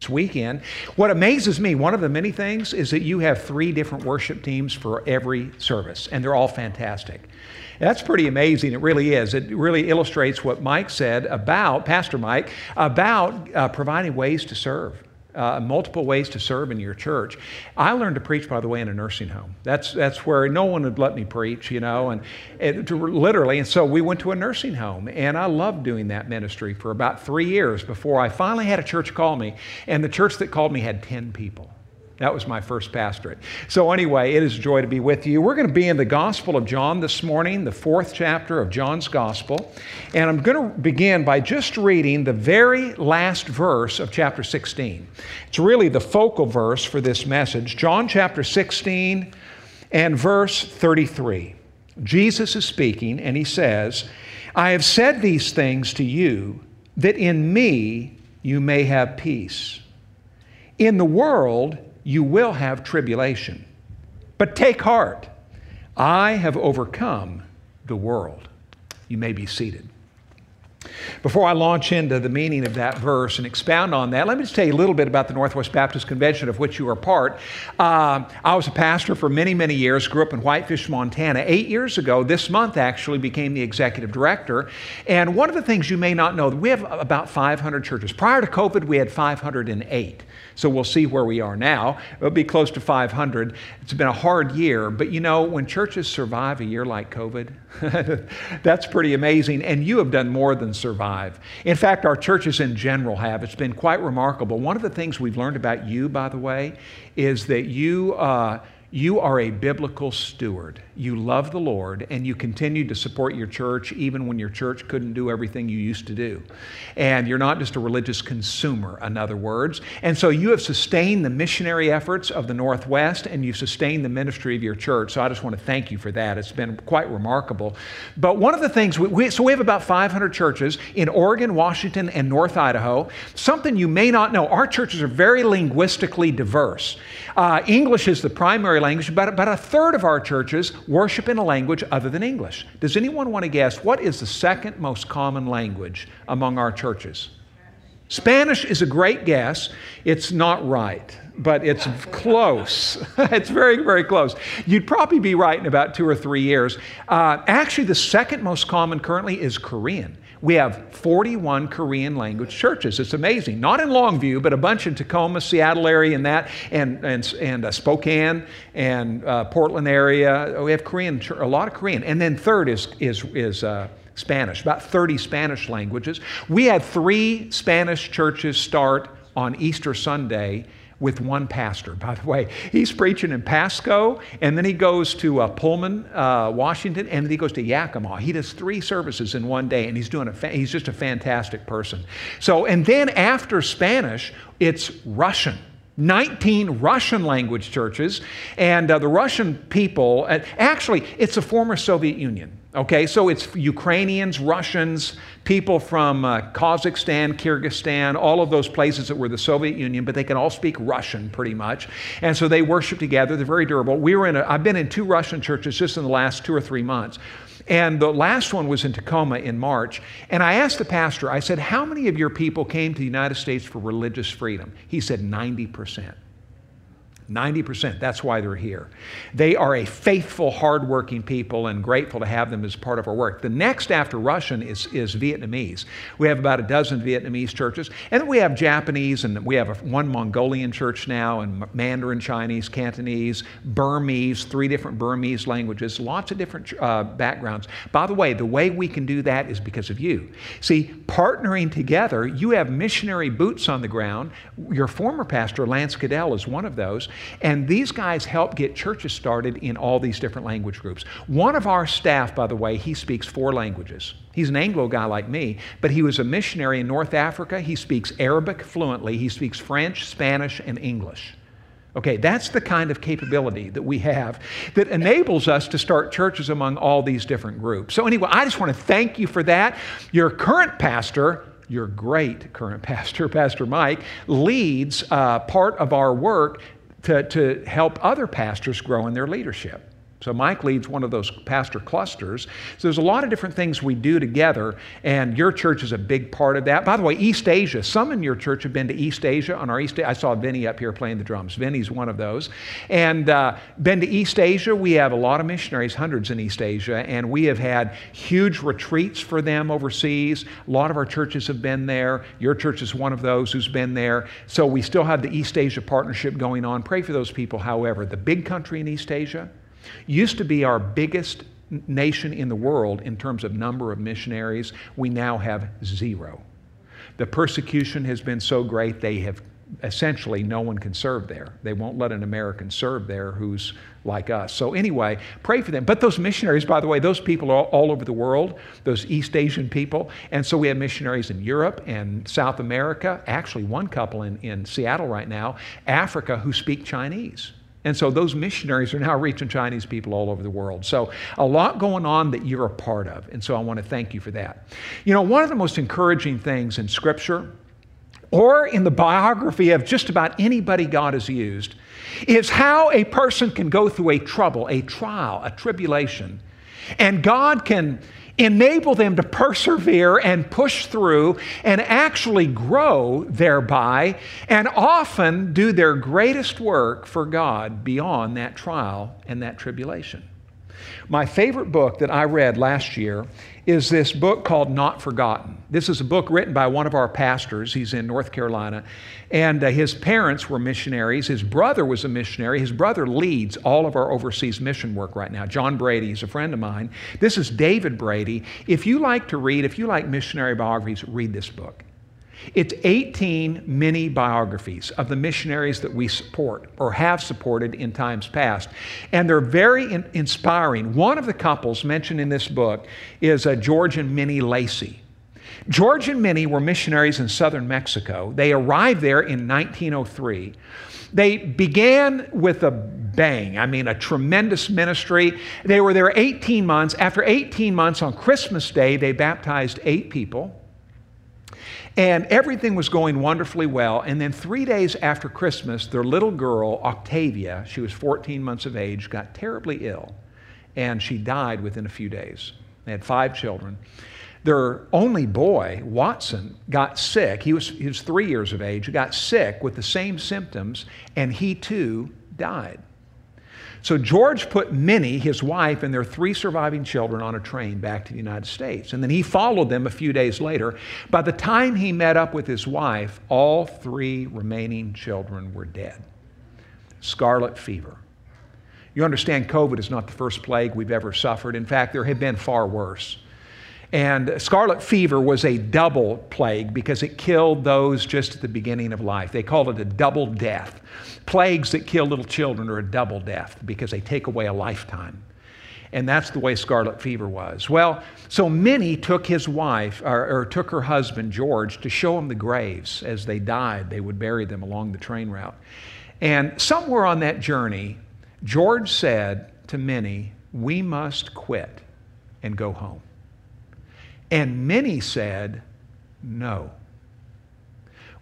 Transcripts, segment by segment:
this weekend. What amazes me, one of the many things, is that you have three different worship teams for every service, and they're all fantastic. That's pretty amazing. It really is. It really illustrates what Mike said about, Pastor Mike, about uh, providing ways to serve uh, multiple ways to serve in your church. I learned to preach, by the way, in a nursing home. That's, that's where no one would let me preach, you know, and it, literally. And so we went to a nursing home, and I loved doing that ministry for about three years before I finally had a church call me. And the church that called me had 10 people. That was my first pastorate. So, anyway, it is a joy to be with you. We're going to be in the Gospel of John this morning, the fourth chapter of John's Gospel. And I'm going to begin by just reading the very last verse of chapter 16. It's really the focal verse for this message. John chapter 16 and verse 33. Jesus is speaking, and he says, I have said these things to you that in me you may have peace. In the world, you will have tribulation. But take heart, I have overcome the world. You may be seated. Before I launch into the meaning of that verse and expound on that, let me just tell you a little bit about the Northwest Baptist Convention, of which you are part. Uh, I was a pastor for many, many years, grew up in Whitefish, Montana. Eight years ago, this month actually, became the executive director. And one of the things you may not know, we have about 500 churches. Prior to COVID, we had 508. So we'll see where we are now. It'll be close to 500. It's been a hard year, but you know, when churches survive a year like COVID, that's pretty amazing. And you have done more than survive. In fact, our churches in general have. It's been quite remarkable. One of the things we've learned about you, by the way, is that you. Uh, you are a biblical steward. You love the Lord and you continue to support your church even when your church couldn't do everything you used to do. And you're not just a religious consumer, in other words. And so you have sustained the missionary efforts of the Northwest and you've sustained the ministry of your church. So I just want to thank you for that. It's been quite remarkable. But one of the things, we, we, so we have about 500 churches in Oregon, Washington, and North Idaho. Something you may not know our churches are very linguistically diverse. Uh, English is the primary language, but about a third of our churches worship in a language other than English. Does anyone want to guess what is the second most common language among our churches? Spanish is a great guess. It's not right, but it's close. it's very, very close. You'd probably be right in about two or three years. Uh, actually, the second most common currently is Korean. We have 41 Korean language churches. It's amazing. Not in Longview, but a bunch in Tacoma, Seattle area, and that, and, and, and uh, Spokane and uh, Portland area. We have Korean, a lot of Korean. And then third is, is, is uh, Spanish, about 30 Spanish languages. We had three Spanish churches start on Easter Sunday with one pastor, by the way. He's preaching in Pasco, and then he goes to uh, Pullman, uh, Washington, and then he goes to Yakima. He does three services in one day, and he's doing a fa- he's just a fantastic person. So, and then after Spanish, it's Russian. 19 Russian language churches, and uh, the Russian people, uh, actually, it's a former Soviet Union. Okay, so it's Ukrainians, Russians, people from uh, Kazakhstan, Kyrgyzstan, all of those places that were the Soviet Union, but they can all speak Russian pretty much. And so they worship together. They're very durable. We were in a, I've been in two Russian churches just in the last two or three months. And the last one was in Tacoma in March. And I asked the pastor, I said, How many of your people came to the United States for religious freedom? He said, 90%. 90%. That's why they're here. They are a faithful, hardworking people and grateful to have them as part of our work. The next after Russian is, is Vietnamese. We have about a dozen Vietnamese churches. And we have Japanese, and we have a, one Mongolian church now, and Mandarin Chinese, Cantonese, Burmese, three different Burmese languages, lots of different uh, backgrounds. By the way, the way we can do that is because of you. See, partnering together, you have missionary boots on the ground. Your former pastor, Lance Cadell, is one of those. And these guys help get churches started in all these different language groups. One of our staff, by the way, he speaks four languages. He's an Anglo guy like me, but he was a missionary in North Africa. He speaks Arabic fluently, he speaks French, Spanish, and English. Okay, that's the kind of capability that we have that enables us to start churches among all these different groups. So, anyway, I just want to thank you for that. Your current pastor, your great current pastor, Pastor Mike, leads uh, part of our work to, to help other pastors grow in their leadership. So Mike leads one of those pastor clusters. So there's a lot of different things we do together, and your church is a big part of that. By the way, East Asia. Some in your church have been to East Asia on our East. I saw Vinny up here playing the drums. Vinny's one of those, and uh, been to East Asia. We have a lot of missionaries, hundreds in East Asia, and we have had huge retreats for them overseas. A lot of our churches have been there. Your church is one of those who's been there. So we still have the East Asia partnership going on. Pray for those people. However, the big country in East Asia Used to be our biggest nation in the world in terms of number of missionaries. We now have zero. The persecution has been so great, they have essentially no one can serve there. They won't let an American serve there who's like us. So, anyway, pray for them. But those missionaries, by the way, those people are all over the world, those East Asian people. And so we have missionaries in Europe and South America, actually, one couple in, in Seattle right now, Africa, who speak Chinese. And so those missionaries are now reaching Chinese people all over the world. So a lot going on that you're a part of. And so I want to thank you for that. You know, one of the most encouraging things in Scripture or in the biography of just about anybody God has used is how a person can go through a trouble, a trial, a tribulation, and God can enable them to persevere and push through and actually grow thereby and often do their greatest work for God beyond that trial and that tribulation. My favorite book that I read last year is this book called Not Forgotten. This is a book written by one of our pastors. He's in North Carolina. And uh, his parents were missionaries. His brother was a missionary. His brother leads all of our overseas mission work right now. John Brady is a friend of mine. This is David Brady. If you like to read, if you like missionary biographies, read this book. It's 18 mini biographies of the missionaries that we support or have supported in times past. And they're very in- inspiring. One of the couples mentioned in this book is uh, George and Minnie Lacey. George and Minnie were missionaries in southern Mexico. They arrived there in 1903. They began with a bang. I mean, a tremendous ministry. They were there 18 months. After 18 months on Christmas Day, they baptized eight people. And everything was going wonderfully well. And then three days after Christmas, their little girl, Octavia, she was 14 months of age, got terribly ill. And she died within a few days. They had five children. Their only boy, Watson, got sick. He was, he was three years of age, he got sick with the same symptoms, and he too died. So George put Minnie, his wife, and their three surviving children on a train back to the United States. And then he followed them a few days later. By the time he met up with his wife, all three remaining children were dead. Scarlet fever. You understand, COVID is not the first plague we've ever suffered. In fact, there have been far worse. And scarlet fever was a double plague because it killed those just at the beginning of life. They called it a double death. Plagues that kill little children are a double death because they take away a lifetime. And that's the way scarlet fever was. Well, so Minnie took his wife, or, or, took her husband, George, to show him the graves. As they died, they would bury them along the train route. And somewhere on that journey, George said to Minnie, We must quit and go home. And Minnie said, No.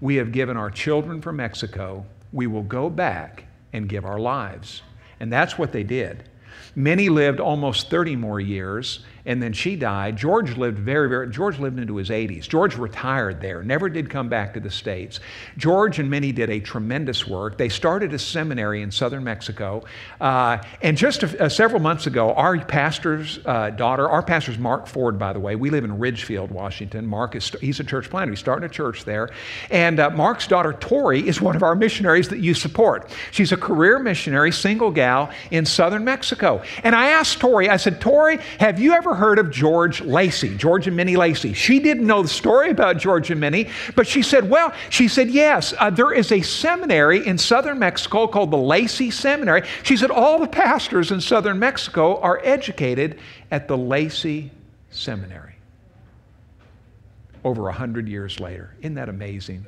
We have given our children for Mexico. We will go back and give our lives. And that's what they did. Minnie lived almost 30 more years, and then she died. George lived very, very, George lived into his 80s. George retired there, never did come back to the States. George and Minnie did a tremendous work. They started a seminary in southern Mexico. Uh, and just a, uh, several months ago, our pastor's uh, daughter, our pastor's Mark Ford, by the way, we live in Ridgefield, Washington. Mark is, he's a church planter. He's starting a church there. And uh, Mark's daughter, Tori, is one of our missionaries that you support. She's a career missionary, single gal in southern Mexico. And I asked Tori, I said, Tori, have you ever heard of George Lacey, George and Minnie Lacey. She didn't know the story about George and Minnie, but she said, Well, she said, Yes, uh, there is a seminary in southern Mexico called the Lacey Seminary. She said, All the pastors in southern Mexico are educated at the Lacey Seminary. Over a hundred years later. Isn't that amazing?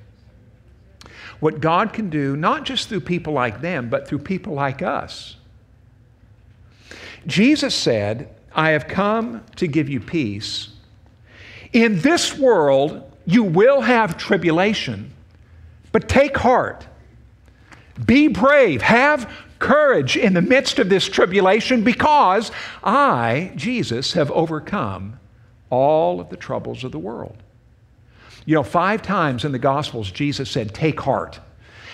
What God can do, not just through people like them, but through people like us. Jesus said, I have come to give you peace. In this world, you will have tribulation, but take heart. Be brave. Have courage in the midst of this tribulation because I, Jesus, have overcome all of the troubles of the world. You know, five times in the Gospels, Jesus said, Take heart.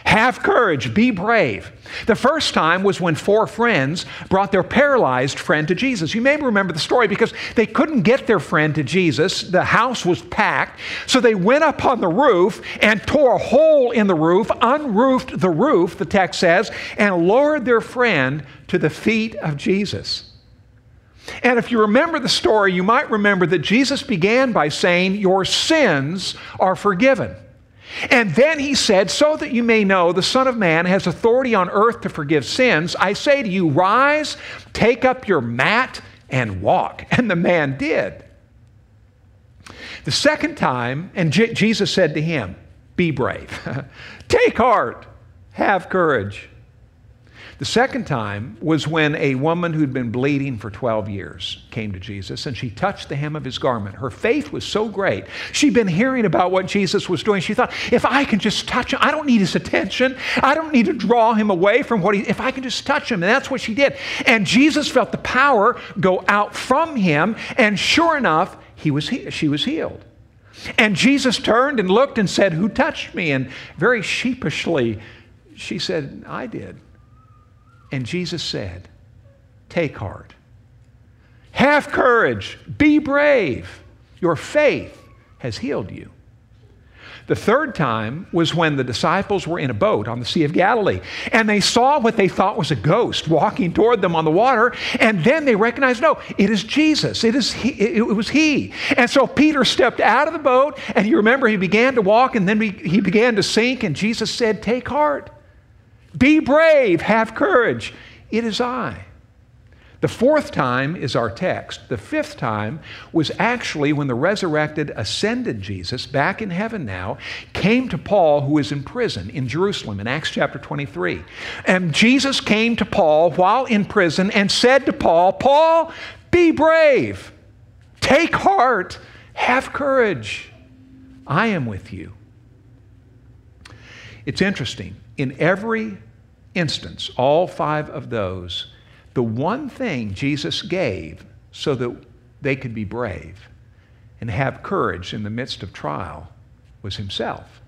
Have courage, be brave. The first time was when four friends brought their paralyzed friend to Jesus. You may remember the story because they couldn't get their friend to Jesus. The house was packed. So they went up on the roof and tore a hole in the roof, unroofed the roof, the text says, and lowered their friend to the feet of Jesus. And if you remember the story, you might remember that Jesus began by saying, Your sins are forgiven. And then he said, So that you may know the Son of Man has authority on earth to forgive sins, I say to you, rise, take up your mat, and walk. And the man did. The second time, and J- Jesus said to him, Be brave, take heart, have courage. The second time was when a woman who'd been bleeding for 12 years came to Jesus and she touched the hem of his garment. Her faith was so great. She'd been hearing about what Jesus was doing. She thought, if I can just touch him, I don't need his attention. I don't need to draw him away from what he, if I can just touch him. And that's what she did. And Jesus felt the power go out from him. And sure enough, he was, she was healed. And Jesus turned and looked and said, Who touched me? And very sheepishly, she said, I did. And Jesus said, Take heart. Have courage. Be brave. Your faith has healed you. The third time was when the disciples were in a boat on the Sea of Galilee and they saw what they thought was a ghost walking toward them on the water. And then they recognized, no, it is Jesus. It, is he, it, was He. And so Peter stepped out of the boat and you remember he began to walk and then he began to sink. And Jesus said, Take heart. Be brave, have courage. It is I. The fourth time is our text. The fifth time was actually when the resurrected, ascended Jesus, back in heaven now, came to Paul, who is in prison in Jerusalem in Acts chapter 23. And Jesus came to Paul while in prison and said to Paul, Paul, be brave, take heart, have courage. I am with you. It's interesting. In every instance, all five of those, the one thing Jesus gave so that they could be brave and have courage in the midst of trial was Himself.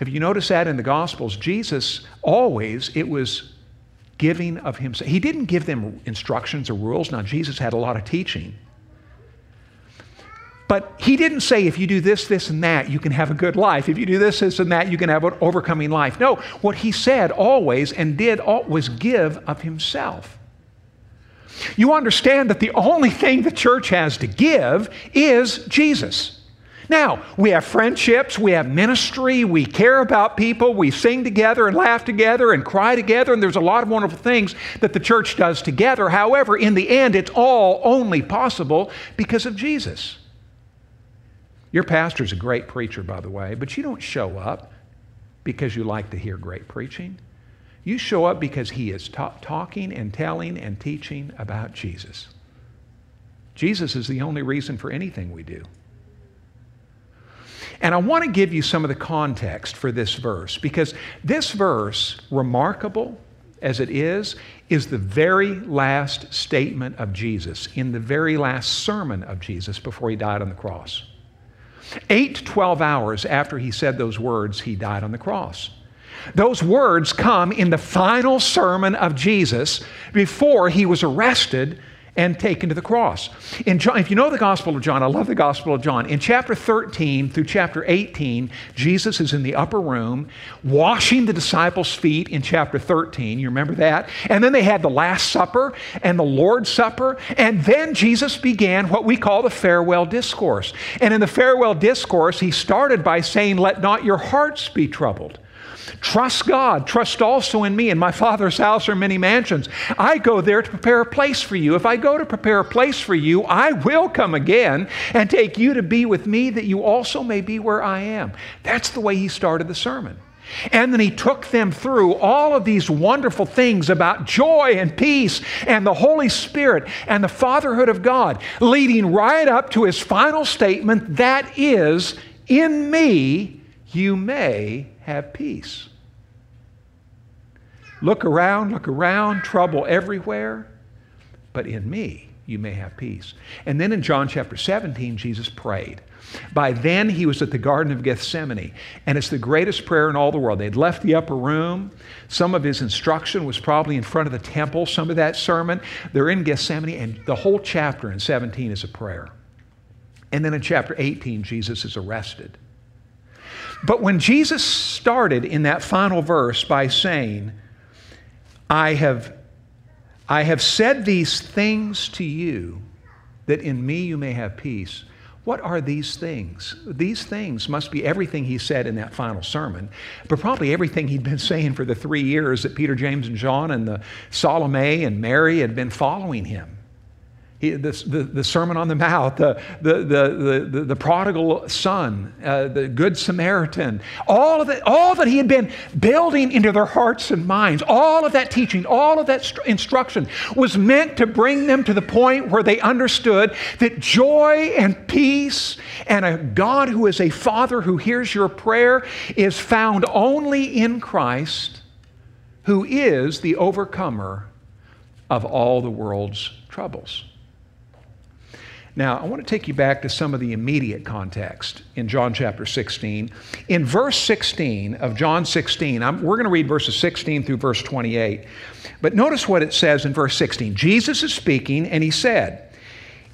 If you notice that in the Gospels, Jesus always, it was giving of Himself. He didn't give them instructions or rules. Now, Jesus had a lot of teaching. But he didn't say, if you do this, this, and that, you can have a good life. If you do this, this, and that, you can have an overcoming life. No, what he said always and did was give of himself. You understand that the only thing the church has to give is Jesus. Now, we have friendships, we have ministry, we care about people, we sing together and laugh together and cry together, and there's a lot of wonderful things that the church does together. However, in the end, it's all only possible because of Jesus. Your pastor's a great preacher, by the way, but you don't show up because you like to hear great preaching. You show up because he is ta- talking and telling and teaching about Jesus. Jesus is the only reason for anything we do. And I want to give you some of the context for this verse because this verse, remarkable as it is, is the very last statement of Jesus in the very last sermon of Jesus before he died on the cross. Eight to 12 hours after he said those words, he died on the cross. Those words come in the final sermon of Jesus before he was arrested and taken to the cross. In John, if you know the Gospel of John, I love the Gospel of John. In chapter 13 through chapter 18, Jesus is in the upper room washing the disciples' feet in chapter 13. You remember that? And then they had the Last Supper and the Lord's Supper. And then Jesus began what we call the farewell discourse. And in the farewell discourse, he started by saying, Let not your hearts be troubled. Trust God. Trust also in me. In my Father's house are many mansions. I go there to prepare a place for you. If I go to prepare a place for you, I will come again and take you to be with me that you also may be where I am. That's the way he started the sermon. And then he took them through all of these wonderful things about joy and peace and the Holy Spirit and the fatherhood of God, leading right up to his final statement that is, in me you may have peace. Look around, look around, trouble everywhere. But in me, you may have peace. And then in John chapter 17, Jesus prayed. By then, he was at the Garden of Gethsemane, and it's the greatest prayer in all the world. They'd left the upper room. Some of his instruction was probably in front of the temple, some of that sermon. They're in Gethsemane, and the whole chapter in 17 is a prayer. And then in chapter 18, Jesus is arrested. But when Jesus started in that final verse by saying, I have, I have said these things to you that in me you may have peace. What are these things? These things must be everything he said in that final sermon, but probably everything he'd been saying for the three years that Peter, James, and John and the Salome and Mary had been following him. He, the, the, the, Sermon on the Mount, the, the, the, the, the prodigal son, uh, the Good Samaritan, all of, it, all that he had been building into their hearts and minds, all of that teaching, all of that st- instruction was meant to bring them to the point where they understood that joy and peace and a God who is a Father who hears your prayer is found only in Christ, who is the overcomer of all the world's troubles. Now, I want to take you back to some of the immediate context in John chapter 16. In verse 16 of John 16, I'm, we're going to read verses 16 through verse 28. But notice what it says in verse 16. Jesus is speaking, and he said,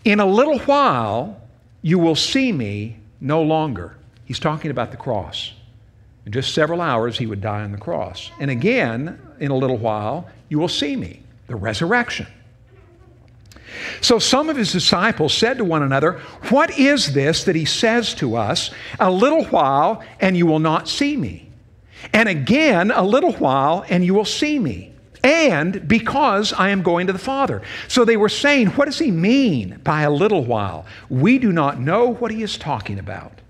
In a little while you will see me no longer. He's talking about the cross. In just several hours, he would die on the cross. And again, in a little while, you will see me, the resurrection. So some of his disciples said to one another, What is this that he says to us? A little while, and you will not see me. And again, a little while, and you will see me. And because I am going to the Father. So they were saying, What does he mean by a little while? We do not know what he is talking about.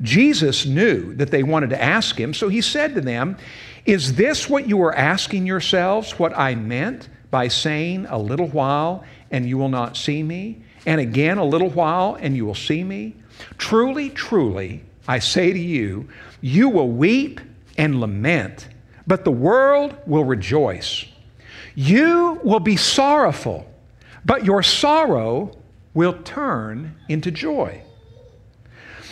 Jesus knew that they wanted to ask him, so he said to them, Is this what you are asking yourselves, what I meant by saying a little while and you will not see me, and again a little while, and you will see me. Truly, truly, I say to you, you will weep and lament, but the world will rejoice. You will be sorrowful, but your sorrow will turn into joy.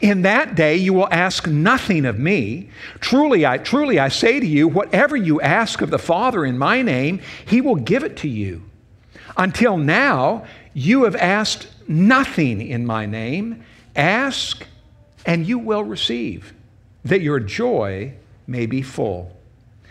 In that day you will ask nothing of me. Truly I truly I say to you, whatever you ask of the Father in my name, he will give it to you. Until now you have asked nothing in my name. Ask and you will receive, that your joy may be full.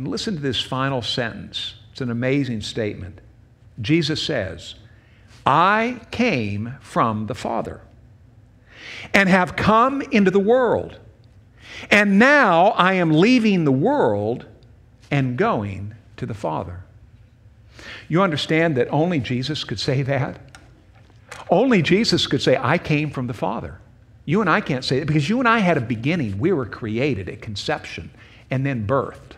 And listen to this final sentence. It's an amazing statement. Jesus says, I came from the Father and have come into the world. And now I am leaving the world and going to the Father. You understand that only Jesus could say that? Only Jesus could say, I came from the Father. You and I can't say it because you and I had a beginning. We were created at conception and then birthed.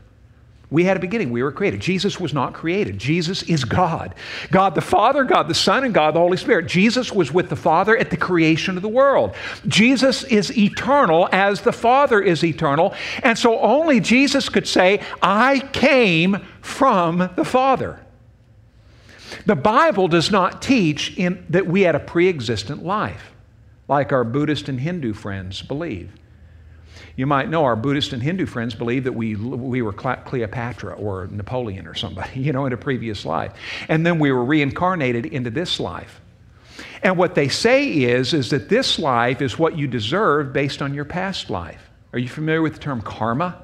We had a beginning. We were created. Jesus was not created. Jesus is God. God the Father, God the Son, and God the Holy Spirit. Jesus was with the Father at the creation of the world. Jesus is eternal as the Father is eternal. And so only Jesus could say, I came from the Father. The Bible does not teach in, that we had a pre existent life, like our Buddhist and Hindu friends believe. You might know our Buddhist and Hindu friends believe that we, we were Cleopatra or Napoleon or somebody, you know, in a previous life. And then we were reincarnated into this life. And what they say is, is that this life is what you deserve based on your past life. Are you familiar with the term karma?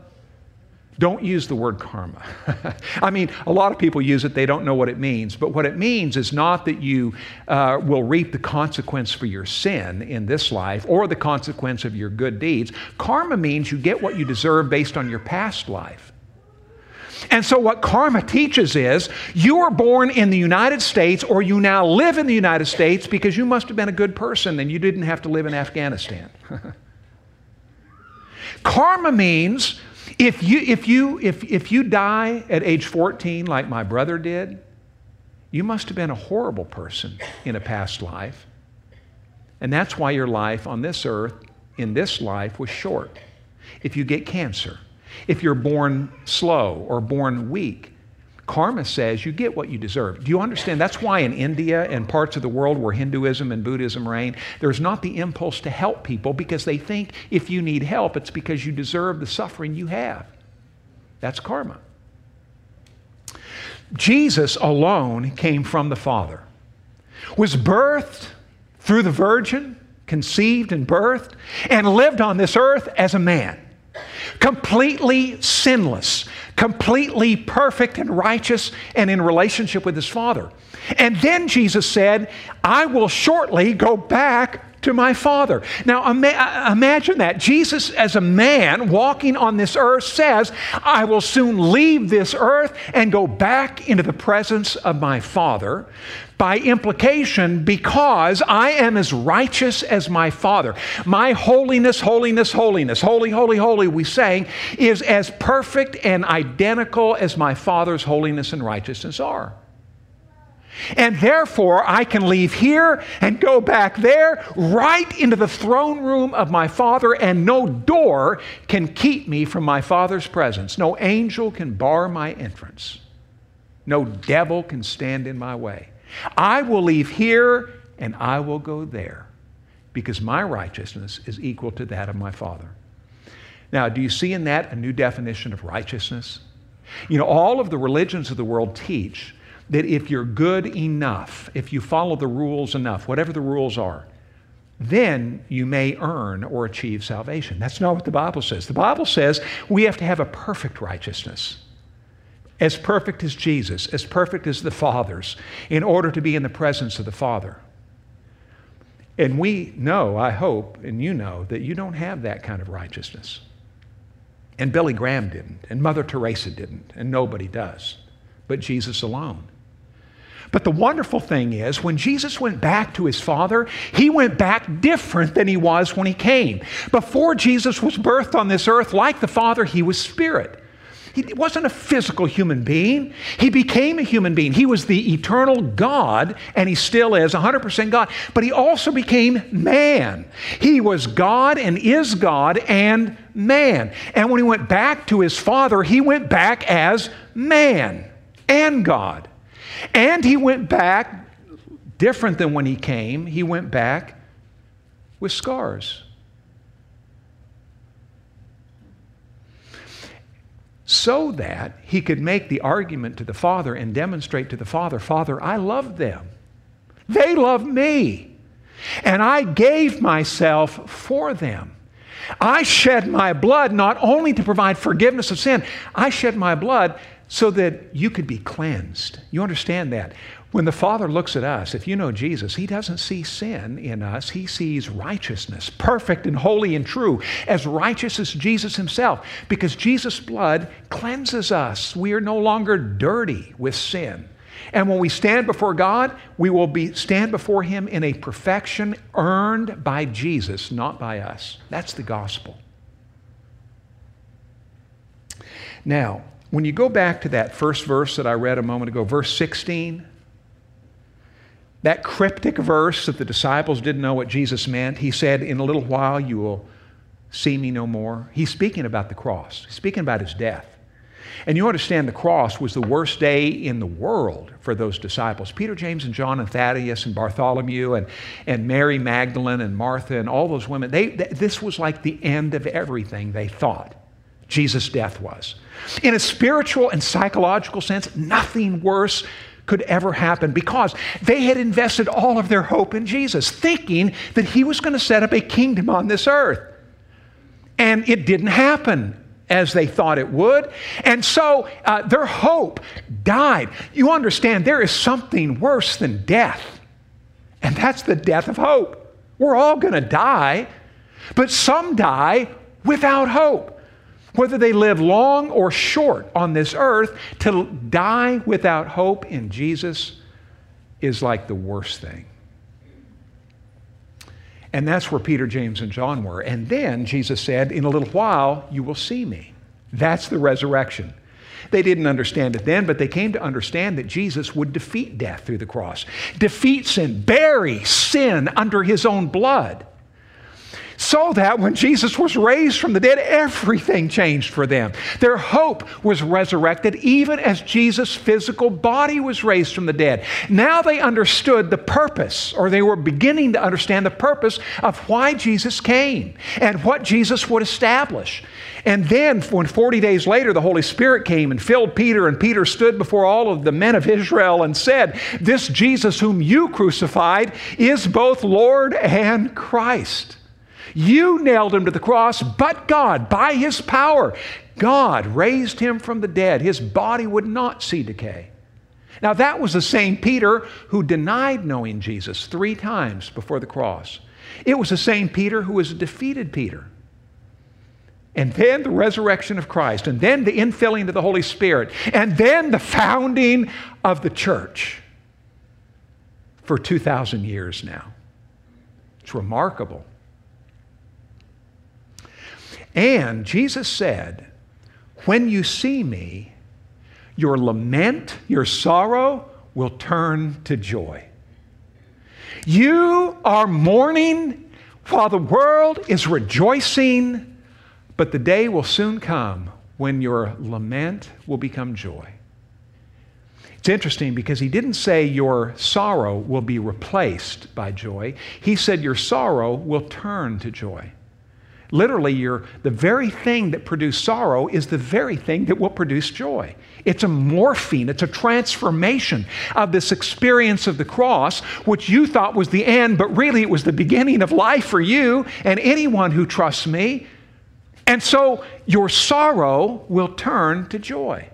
Don't use the word karma. I mean, a lot of people use it, they don't know what it means. But what it means is not that you uh, will reap the consequence for your sin in this life or the consequence of your good deeds. Karma means you get what you deserve based on your past life. And so, what karma teaches is you were born in the United States or you now live in the United States because you must have been a good person and you didn't have to live in Afghanistan. karma means if you, if you, if, if you die at age 14 like my brother did, you must have been a horrible person in a past life. And that's why your life on this earth, in this life, was short. If you get cancer, if you're born slow or born weak, Karma says you get what you deserve. Do you understand? That's why in India and parts of the world where Hinduism and Buddhism reign, there's not the impulse to help people because they think if you need help, it's because you deserve the suffering you have. That's karma. Jesus alone came from the Father, was birthed through the Virgin, conceived and birthed, and lived on this earth as a man completely sinless, completely perfect and righteous and in relationship with his Father. And then Jesus said, I will shortly go back to my Father. Now ima- uh, imagine that. Jesus, as a man walking on this earth, says, I will soon leave this earth and go back into the presence of my Father. By implication, because I am as righteous as my Father. My holiness, holiness, holiness, holy, holy, holy, we sang, is as perfect and identical as my Father's holiness and righteousness are. And therefore, I can leave here and go back there, right into the throne room of my Father, and no door can keep me from my Father's presence. No angel can bar my entrance. No devil can stand in my way. I will leave here and I will go there because my righteousness is equal to that of my Father. Now, do you see in that a new definition of righteousness? You know, all of the religions of the world teach that if you're good enough, if you follow the rules enough, whatever the rules are, then you may earn or achieve salvation. That's not what the Bible says. The Bible says we have to have a perfect righteousness, as perfect as Jesus, as perfect as the Father's, in order to be in the presence of the Father. And we know, I hope, and you know, that you don't have that kind of righteousness. And Billy Graham didn't, and Mother Teresa didn't, and nobody does, but Jesus alone. But the wonderful thing is, when Jesus went back to his Father, he went back different than he was when he came. Before Jesus was birthed on this earth, like the Father, he was spirit. He wasn't a physical human being. He became a human being. He was the eternal God, and he still is 100% God, but he also became man. He was God and is God and man. And when he went back to his Father, he went back as man and God. And he went back different than when he came, he went back with scars. So that he could make the argument to the Father and demonstrate to the Father, Father, I love them. They love me. And I gave myself for them. I shed my blood not only to provide forgiveness of sin, I shed my blood so that you could be cleansed. You understand that? When the Father looks at us, if you know Jesus, He doesn't see sin in us. He sees righteousness, perfect and holy and true, as righteous as Jesus Himself, because Jesus' blood cleanses us. We are no longer dirty with sin. And when we stand before God, we will be, stand before Him in a perfection earned by Jesus, not by us. That's the gospel. Now, when you go back to that first verse that I read a moment ago, verse 16, that cryptic verse that the disciples didn't know what Jesus meant, he said, In a little while you will see me no more. He's speaking about the cross, he's speaking about his death. And you understand the cross was the worst day in the world for those disciples. Peter, James, and John, and Thaddeus, and Bartholomew, and, and Mary Magdalene, and Martha, and all those women, they, this was like the end of everything they thought Jesus' death was. In a spiritual and psychological sense, nothing worse could ever happen because they had invested all of their hope in Jesus, thinking that he was going to set up a kingdom on this earth. And it didn't happen as they thought it would. And so uh, their hope died. You understand, there is something worse than death, and that's the death of hope. We're all going to die, but some die without hope. Whether they live long or short on this earth, to die without hope in Jesus is like the worst thing. And that's where Peter, James, and John were. And then Jesus said, In a little while, you will see me. That's the resurrection. They didn't understand it then, but they came to understand that Jesus would defeat death through the cross, defeat sin, bury sin under his own blood so that when Jesus was raised from the dead, everything changed for them. Their hope was resurrected even as Jesus' physical body was raised from the dead. Now they understood the purpose, or they were beginning to understand the purpose of why Jesus came and what Jesus would establish. And then, when 40 days later the Holy Spirit came and filled Peter, and Peter stood before all of the men of Israel and said, This Jesus whom you crucified is both Lord and Christ. You nailed him to the cross, but God, by his power, God raised him from the dead. His body would not see decay. Now, that was the same Peter who denied knowing Jesus three times before the cross. It was the same Peter who was a defeated Peter. And then the resurrection of Christ, and then the infilling of the Holy Spirit, and then the founding of the church for 2,000 years now. It's remarkable. And Jesus said, When you see me, your lament, your sorrow will turn to joy. You are mourning while the world is rejoicing, but the day will soon come when your lament will become joy. It's interesting because he didn't say your sorrow will be replaced by joy. He said your sorrow will turn to joy. Literally, you're, the very thing that produced sorrow is the very thing that will produce joy. It's a morphine, it's a transformation of this experience of the cross, which you thought was the end, but really it was the beginning of life for you and anyone who trusts me. And so your sorrow will turn to joy.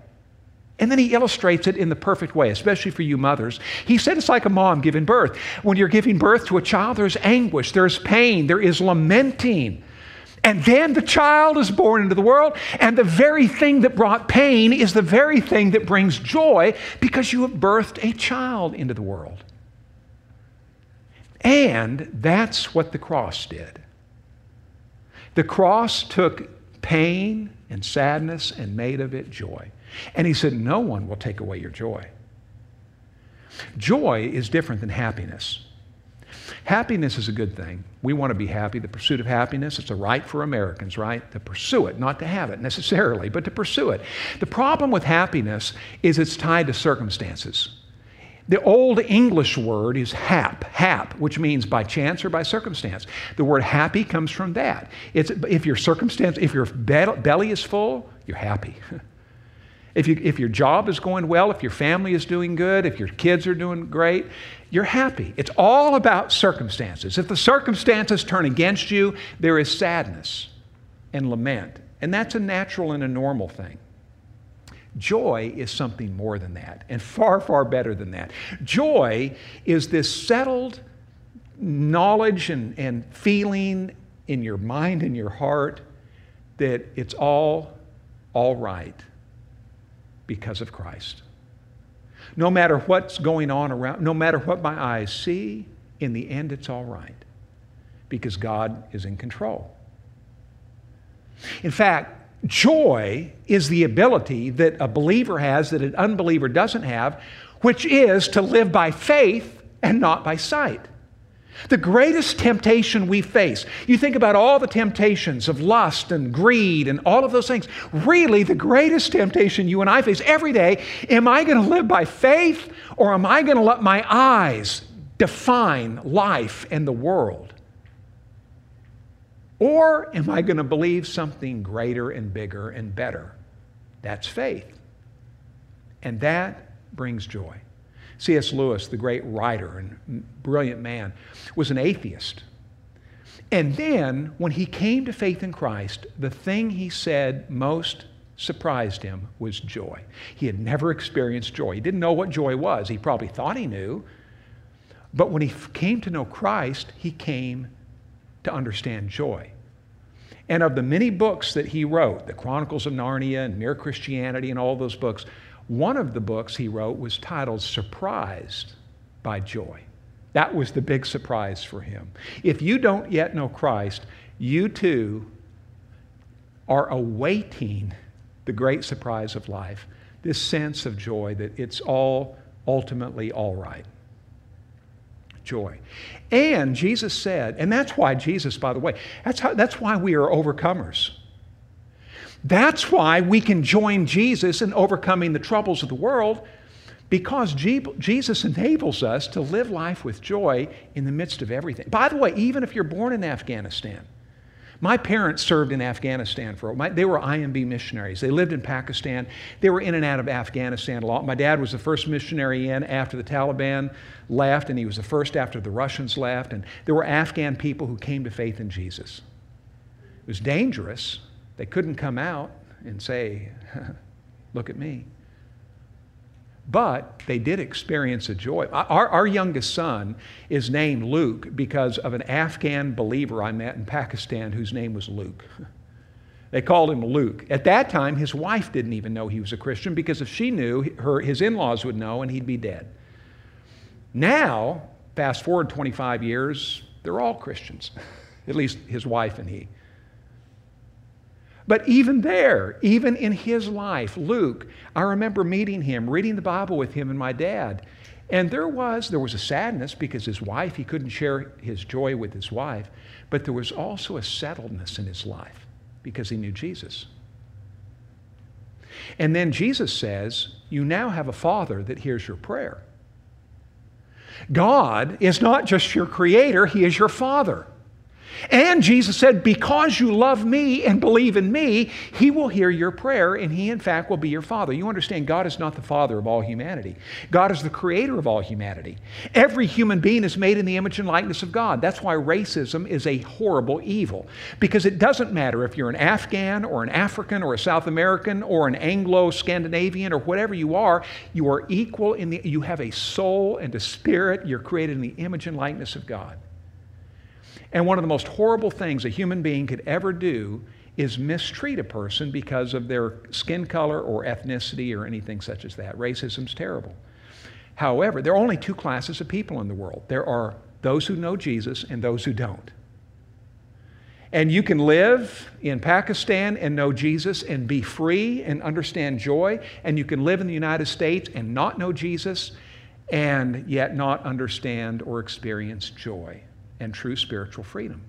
And then he illustrates it in the perfect way, especially for you mothers. He said it's like a mom giving birth. When you're giving birth to a child, there's anguish, there's pain, there is lamenting. And then the child is born into the world, and the very thing that brought pain is the very thing that brings joy because you have birthed a child into the world. And that's what the cross did. The cross took pain and sadness and made of it joy. And he said, No one will take away your joy. Joy is different than happiness. Happiness is a good thing. We want to be happy. The pursuit of happiness, it's a right for Americans, right? To pursue it, not to have it necessarily, but to pursue it. The problem with happiness is it's tied to circumstances. The old English word is hap, hap, which means by chance or by circumstance. The word happy comes from that. It's if your circumstance, if your belly is full, you're happy. If, you, if your job is going well, if your family is doing good, if your kids are doing great, you're happy. It's all about circumstances. If the circumstances turn against you, there is sadness and lament. And that's a natural and a normal thing. Joy is something more than that, and far, far better than that. Joy is this settled knowledge and, and feeling in your mind and your heart that it's all all right because of Christ. No matter what's going on around, no matter what my eyes see, in the end it's all right because God is in control. In fact, joy is the ability that a believer has that an unbeliever doesn't have, which is to live by faith and not by sight. The greatest temptation we face, you think about all the temptations of lust and greed and all of those things. Really, the greatest temptation you and I face every day am I going to live by faith or am I going to let my eyes define life and the world? Or am I going to believe something greater and bigger and better? That's faith. And that brings joy. C.S. Lewis, the great writer and brilliant man, was an atheist. And then, when he came to faith in Christ, the thing he said most surprised him was joy. He had never experienced joy. He didn't know what joy was. He probably thought he knew. But when he came to know Christ, he came to understand joy. And of the many books that he wrote, the Chronicles of Narnia and Mere Christianity and all those books, one of the books he wrote was titled Surprised by Joy. That was the big surprise for him. If you don't yet know Christ, you too are awaiting the great surprise of life, this sense of joy that it's all ultimately all right. Joy. And Jesus said, and that's why Jesus, by the way, that's, how, that's why we are overcomers. That's why we can join Jesus in overcoming the troubles of the world because Jesus enables us to live life with joy in the midst of everything. By the way, even if you're born in Afghanistan, my parents served in Afghanistan for my, they were IMB missionaries. They lived in Pakistan. They were in and out of Afghanistan a lot. My dad was the first missionary in after the Taliban left, and he was the first after the Russians left. And there were Afghan people who came to faith in Jesus. It was dangerous. They couldn't come out and say, Look at me. But they did experience a joy. Our, our youngest son is named Luke because of an Afghan believer I met in Pakistan whose name was Luke. They called him Luke. At that time, his wife didn't even know he was a Christian because if she knew, her, his in laws would know and he'd be dead. Now, fast forward 25 years, they're all Christians, at least his wife and he. But even there, even in his life, Luke, I remember meeting him, reading the Bible with him and my dad. And there was there was a sadness because his wife, he couldn't share his joy with his wife, but there was also a settledness in his life because he knew Jesus. And then Jesus says, "You now have a father that hears your prayer." God is not just your creator, he is your father. And Jesus said, Because you love me and believe in me, he will hear your prayer, and he, in fact, will be your father. You understand, God is not the father of all humanity, God is the creator of all humanity. Every human being is made in the image and likeness of God. That's why racism is a horrible evil, because it doesn't matter if you're an Afghan or an African or a South American or an Anglo Scandinavian or whatever you are, you are equal in the, you have a soul and a spirit. You're created in the image and likeness of God. And one of the most horrible things a human being could ever do is mistreat a person because of their skin color or ethnicity or anything such as that. Racism's terrible. However, there are only two classes of people in the world there are those who know Jesus and those who don't. And you can live in Pakistan and know Jesus and be free and understand joy. And you can live in the United States and not know Jesus and yet not understand or experience joy and true spiritual freedom.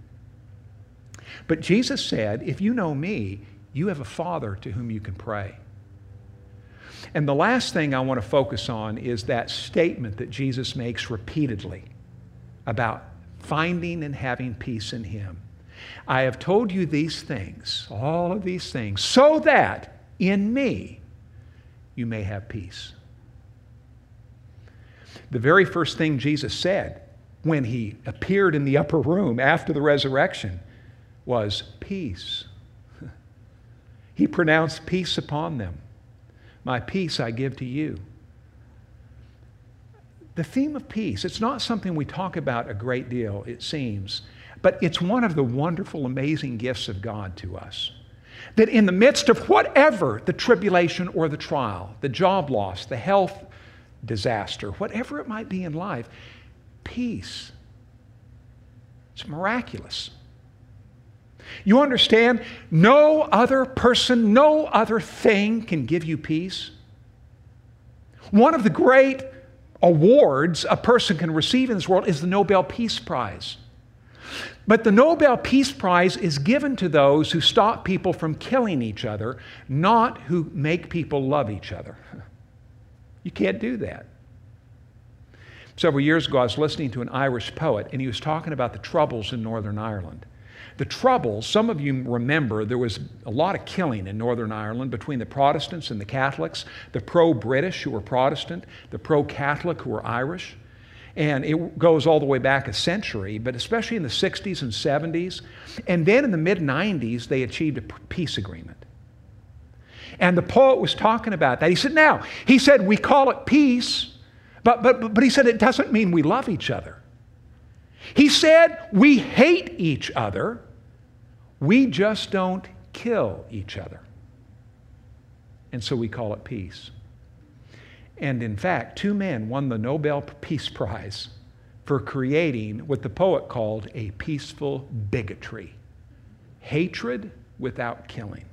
But Jesus said, If you know me, you have a Father to whom you can pray. And the last thing I want to focus on is that statement that Jesus makes repeatedly about finding and having peace in Him. I have told you these things, all of these things, so that in me you may have peace. The very first thing Jesus said when he appeared in the upper room after the resurrection was peace. He pronounced peace upon them. My peace I give to you. The theme of peace, it's not something we talk about a great deal, it seems, but it's one of the wonderful, amazing gifts of God to us. That in the midst of whatever the tribulation or the trial, the job loss, the health disaster, whatever it might be in life, peace. It's miraculous. You understand? No other person, no other thing can give you peace. One of the great awards a person can receive in this world is the Nobel Peace Prize. But the Nobel Peace Prize is given to those who stop people from killing each other, not who make people love each other. You can't do that. Several years ago, I was listening to an Irish poet, and he was talking about the troubles in Northern Ireland. The Troubles, some of you remember, there was a lot of killing in Northern Ireland between the Protestants and the Catholics, the pro British who were Protestant, the pro Catholic who were Irish. And it goes all the way back a century, but especially in the 60s and 70s. And then in the mid 90s, they achieved a peace agreement. And the poet was talking about that. He said, now, he said, we call it peace, but, but, but he said it doesn't mean we love each other. He said, we hate each other, we just don't kill each other. And so we call it peace. And in fact, two men won the Nobel Peace Prize for creating what the poet called a peaceful bigotry hatred without killing.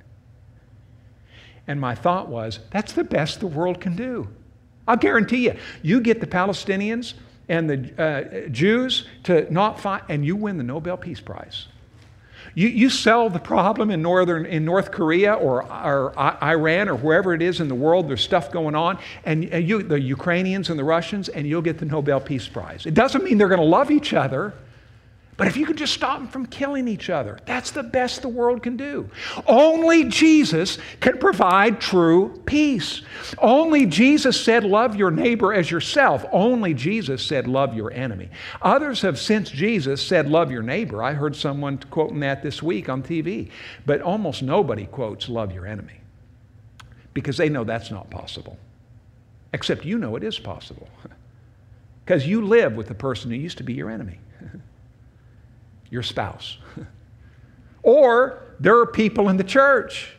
And my thought was, that's the best the world can do. I'll guarantee you, you get the Palestinians and the uh, Jews to not fight, and you win the Nobel Peace Prize. You, you sell the problem in, northern, in North Korea or, or Iran or wherever it is in the world, there's stuff going on, and you, the Ukrainians and the Russians, and you'll get the Nobel Peace Prize. It doesn't mean they're going to love each other. But if you could just stop them from killing each other, that's the best the world can do. Only Jesus can provide true peace. Only Jesus said, Love your neighbor as yourself. Only Jesus said, Love your enemy. Others have since Jesus said, Love your neighbor. I heard someone quoting that this week on TV. But almost nobody quotes, Love your enemy because they know that's not possible. Except you know it is possible because you live with the person who used to be your enemy your spouse. or there are people in the church.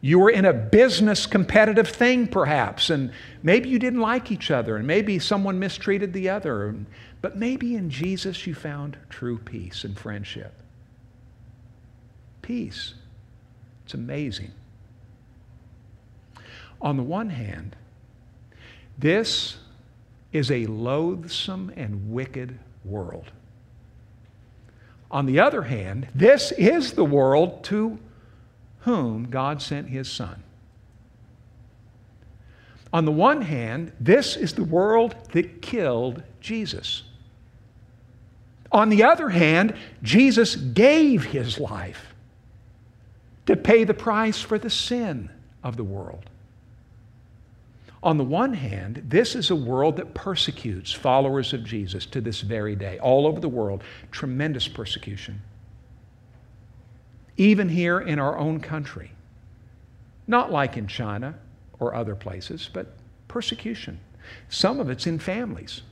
You were in a business competitive thing, perhaps, and maybe you didn't like each other, and maybe someone mistreated the other. But maybe in Jesus you found true peace and friendship. Peace. It's amazing. On the one hand, this is a loathsome and wicked world. On the other hand, this is the world to whom God sent his Son. On the one hand, this is the world that killed Jesus. On the other hand, Jesus gave his life to pay the price for the sin of the world. On the one hand, this is a world that persecutes followers of Jesus to this very day, all over the world, tremendous persecution. Even here in our own country. Not like in China or other places, but persecution. Some of it's in families.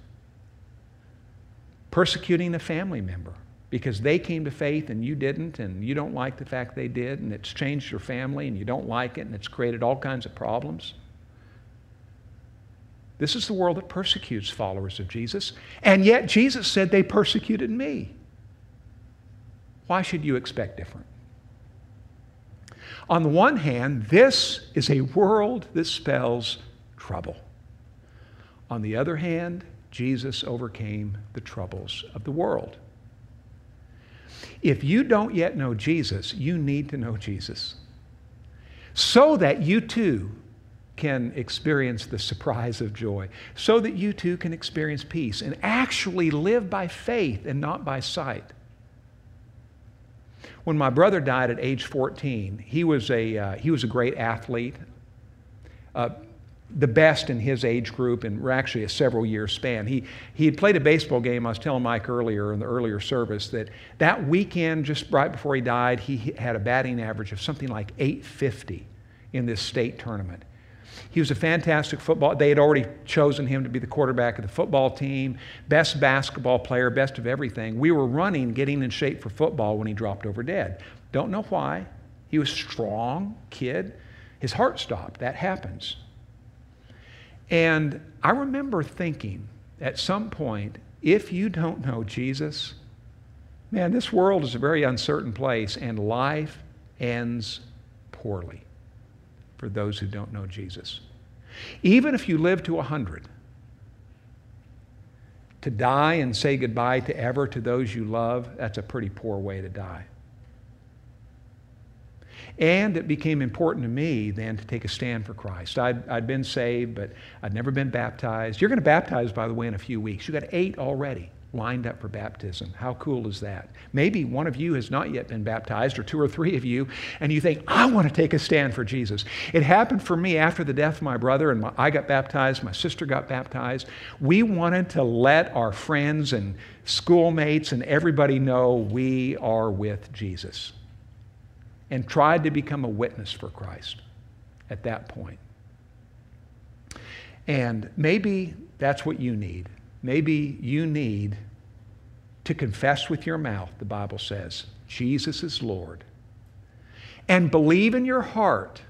Persecuting a family member because they came to faith and you didn't, and you don't like the fact they did, and it's changed your family and you don't like it, and it's created all kinds of problems. This is the world that persecutes followers of Jesus. And yet Jesus said they persecuted me. Why should you expect different? On the one hand, this is a world that spells trouble. On the other hand, Jesus overcame the troubles of the world. If you don't yet know Jesus, you need to know Jesus so that you too can experience the surprise of joy, so that you too can experience peace and actually live by faith and not by sight. When my brother died at age 14, he was a, uh, he was a great athlete, uh, the best in his age group in actually a several year span. He, he had played a baseball game. I was telling Mike earlier in the earlier service that that weekend, just right before he died, he had a batting average of something like 850 in this state tournament. He was a fantastic football. They had already chosen him to be the quarterback of the football team, best basketball player, best of everything. We were running, getting in shape for football when he dropped over dead. Don't know why. He was strong kid. His heart stopped. That happens. And I remember thinking at some point, if you don't know Jesus, man, this world is a very uncertain place and life ends poorly for those who don't know Jesus. Even if you live to 100, To die and say goodbye to ever to those you love, that's a pretty poor way to die. And it became important to me then to take a stand for Christ. I'd, I'd been saved, but I'd never been baptized. You're going to baptize, by the way, in a few weeks. You got eight already lined up for baptism. How cool is that? Maybe one of you has not yet been baptized, or two or three of you, and you think, I want to take a stand for Jesus. It happened for me after the death of my brother, and my, I got baptized, my sister got baptized. We wanted to let our friends and schoolmates and everybody know we are with Jesus, and tried to become a witness for Christ at that point. And maybe that's what you need. Maybe you need to confess with your mouth, the Bible says, Jesus is Lord, and believe in your heart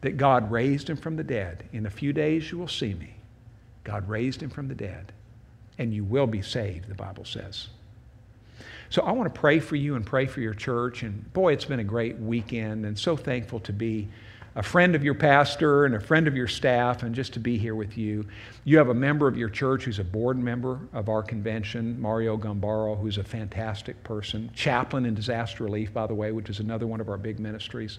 that God raised him from the dead. In a few days, you will see me. God raised him from the dead, and you will be saved, the Bible says. So I want to pray for you and pray for your church. And boy, it's been a great weekend, and so thankful to be a friend of your pastor and a friend of your staff and just to be here with you. You have a member of your church who's a board member of our convention, Mario Gambaro, who's a fantastic person, chaplain in disaster relief, by the way, which is another one of our big ministries.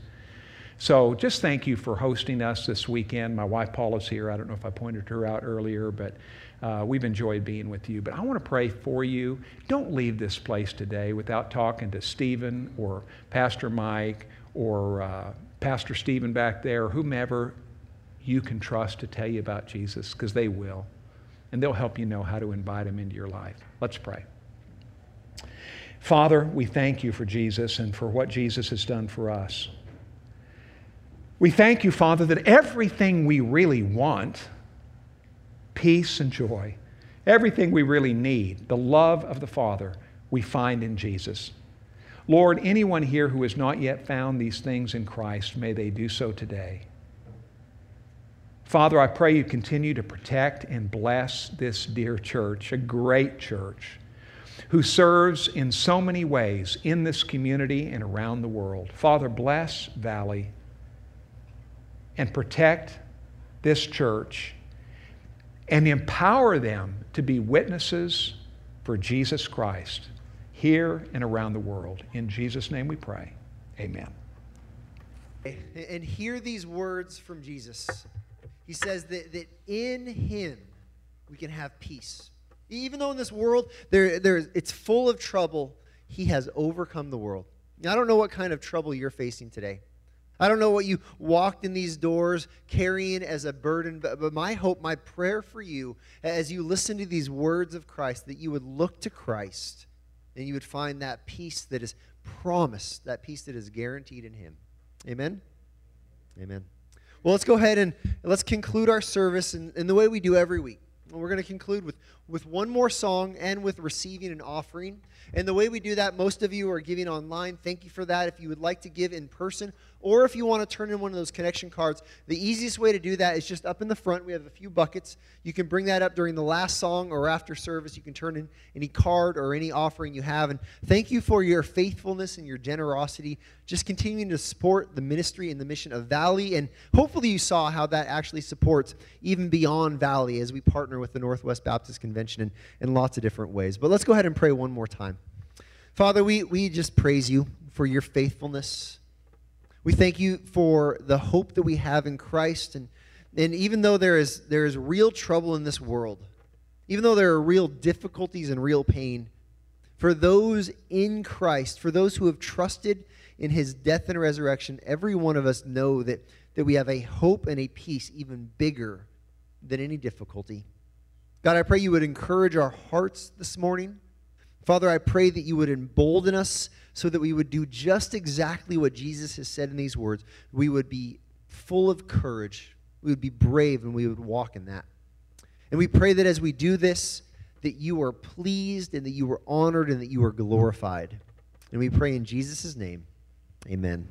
So just thank you for hosting us this weekend. My wife Paula's here. I don't know if I pointed her out earlier, but uh, we've enjoyed being with you. But I want to pray for you. Don't leave this place today without talking to Stephen or Pastor Mike or uh, Pastor Stephen back there, whomever you can trust to tell you about Jesus, because they will. And they'll help you know how to invite him into your life. Let's pray. Father, we thank you for Jesus and for what Jesus has done for us. We thank you, Father, that everything we really want peace and joy, everything we really need, the love of the Father, we find in Jesus. Lord, anyone here who has not yet found these things in Christ, may they do so today. Father, I pray you continue to protect and bless this dear church, a great church, who serves in so many ways in this community and around the world. Father, bless Valley and protect this church and empower them to be witnesses for Jesus Christ here and around the world. In Jesus' name we pray. Amen. And hear these words from Jesus. He says that, that in Him we can have peace. Even though in this world there, there, it's full of trouble, He has overcome the world. Now, I don't know what kind of trouble you're facing today. I don't know what you walked in these doors carrying as a burden, but, but my hope, my prayer for you, as you listen to these words of Christ, that you would look to Christ and you would find that peace that is promised, that peace that is guaranteed in Him. Amen? Amen. Well, let's go ahead and let's conclude our service in, in the way we do every week. we're going to conclude with, with one more song and with receiving an offering. And the way we do that, most of you are giving online. Thank you for that. If you would like to give in person, or if you want to turn in one of those connection cards, the easiest way to do that is just up in the front. We have a few buckets. You can bring that up during the last song or after service. You can turn in any card or any offering you have. And thank you for your faithfulness and your generosity, just continuing to support the ministry and the mission of Valley. And hopefully, you saw how that actually supports even beyond Valley as we partner with the Northwest Baptist Convention in, in lots of different ways. But let's go ahead and pray one more time. Father, we, we just praise you for your faithfulness we thank you for the hope that we have in Christ. And, and even though there is, there is real trouble in this world, even though there are real difficulties and real pain, for those in Christ, for those who have trusted in his death and resurrection, every one of us know that, that we have a hope and a peace even bigger than any difficulty. God, I pray you would encourage our hearts this morning. Father, I pray that you would embolden us so that we would do just exactly what Jesus has said in these words. We would be full of courage, we would be brave, and we would walk in that. And we pray that as we do this, that you are pleased and that you are honored and that you are glorified. And we pray in Jesus' name, amen.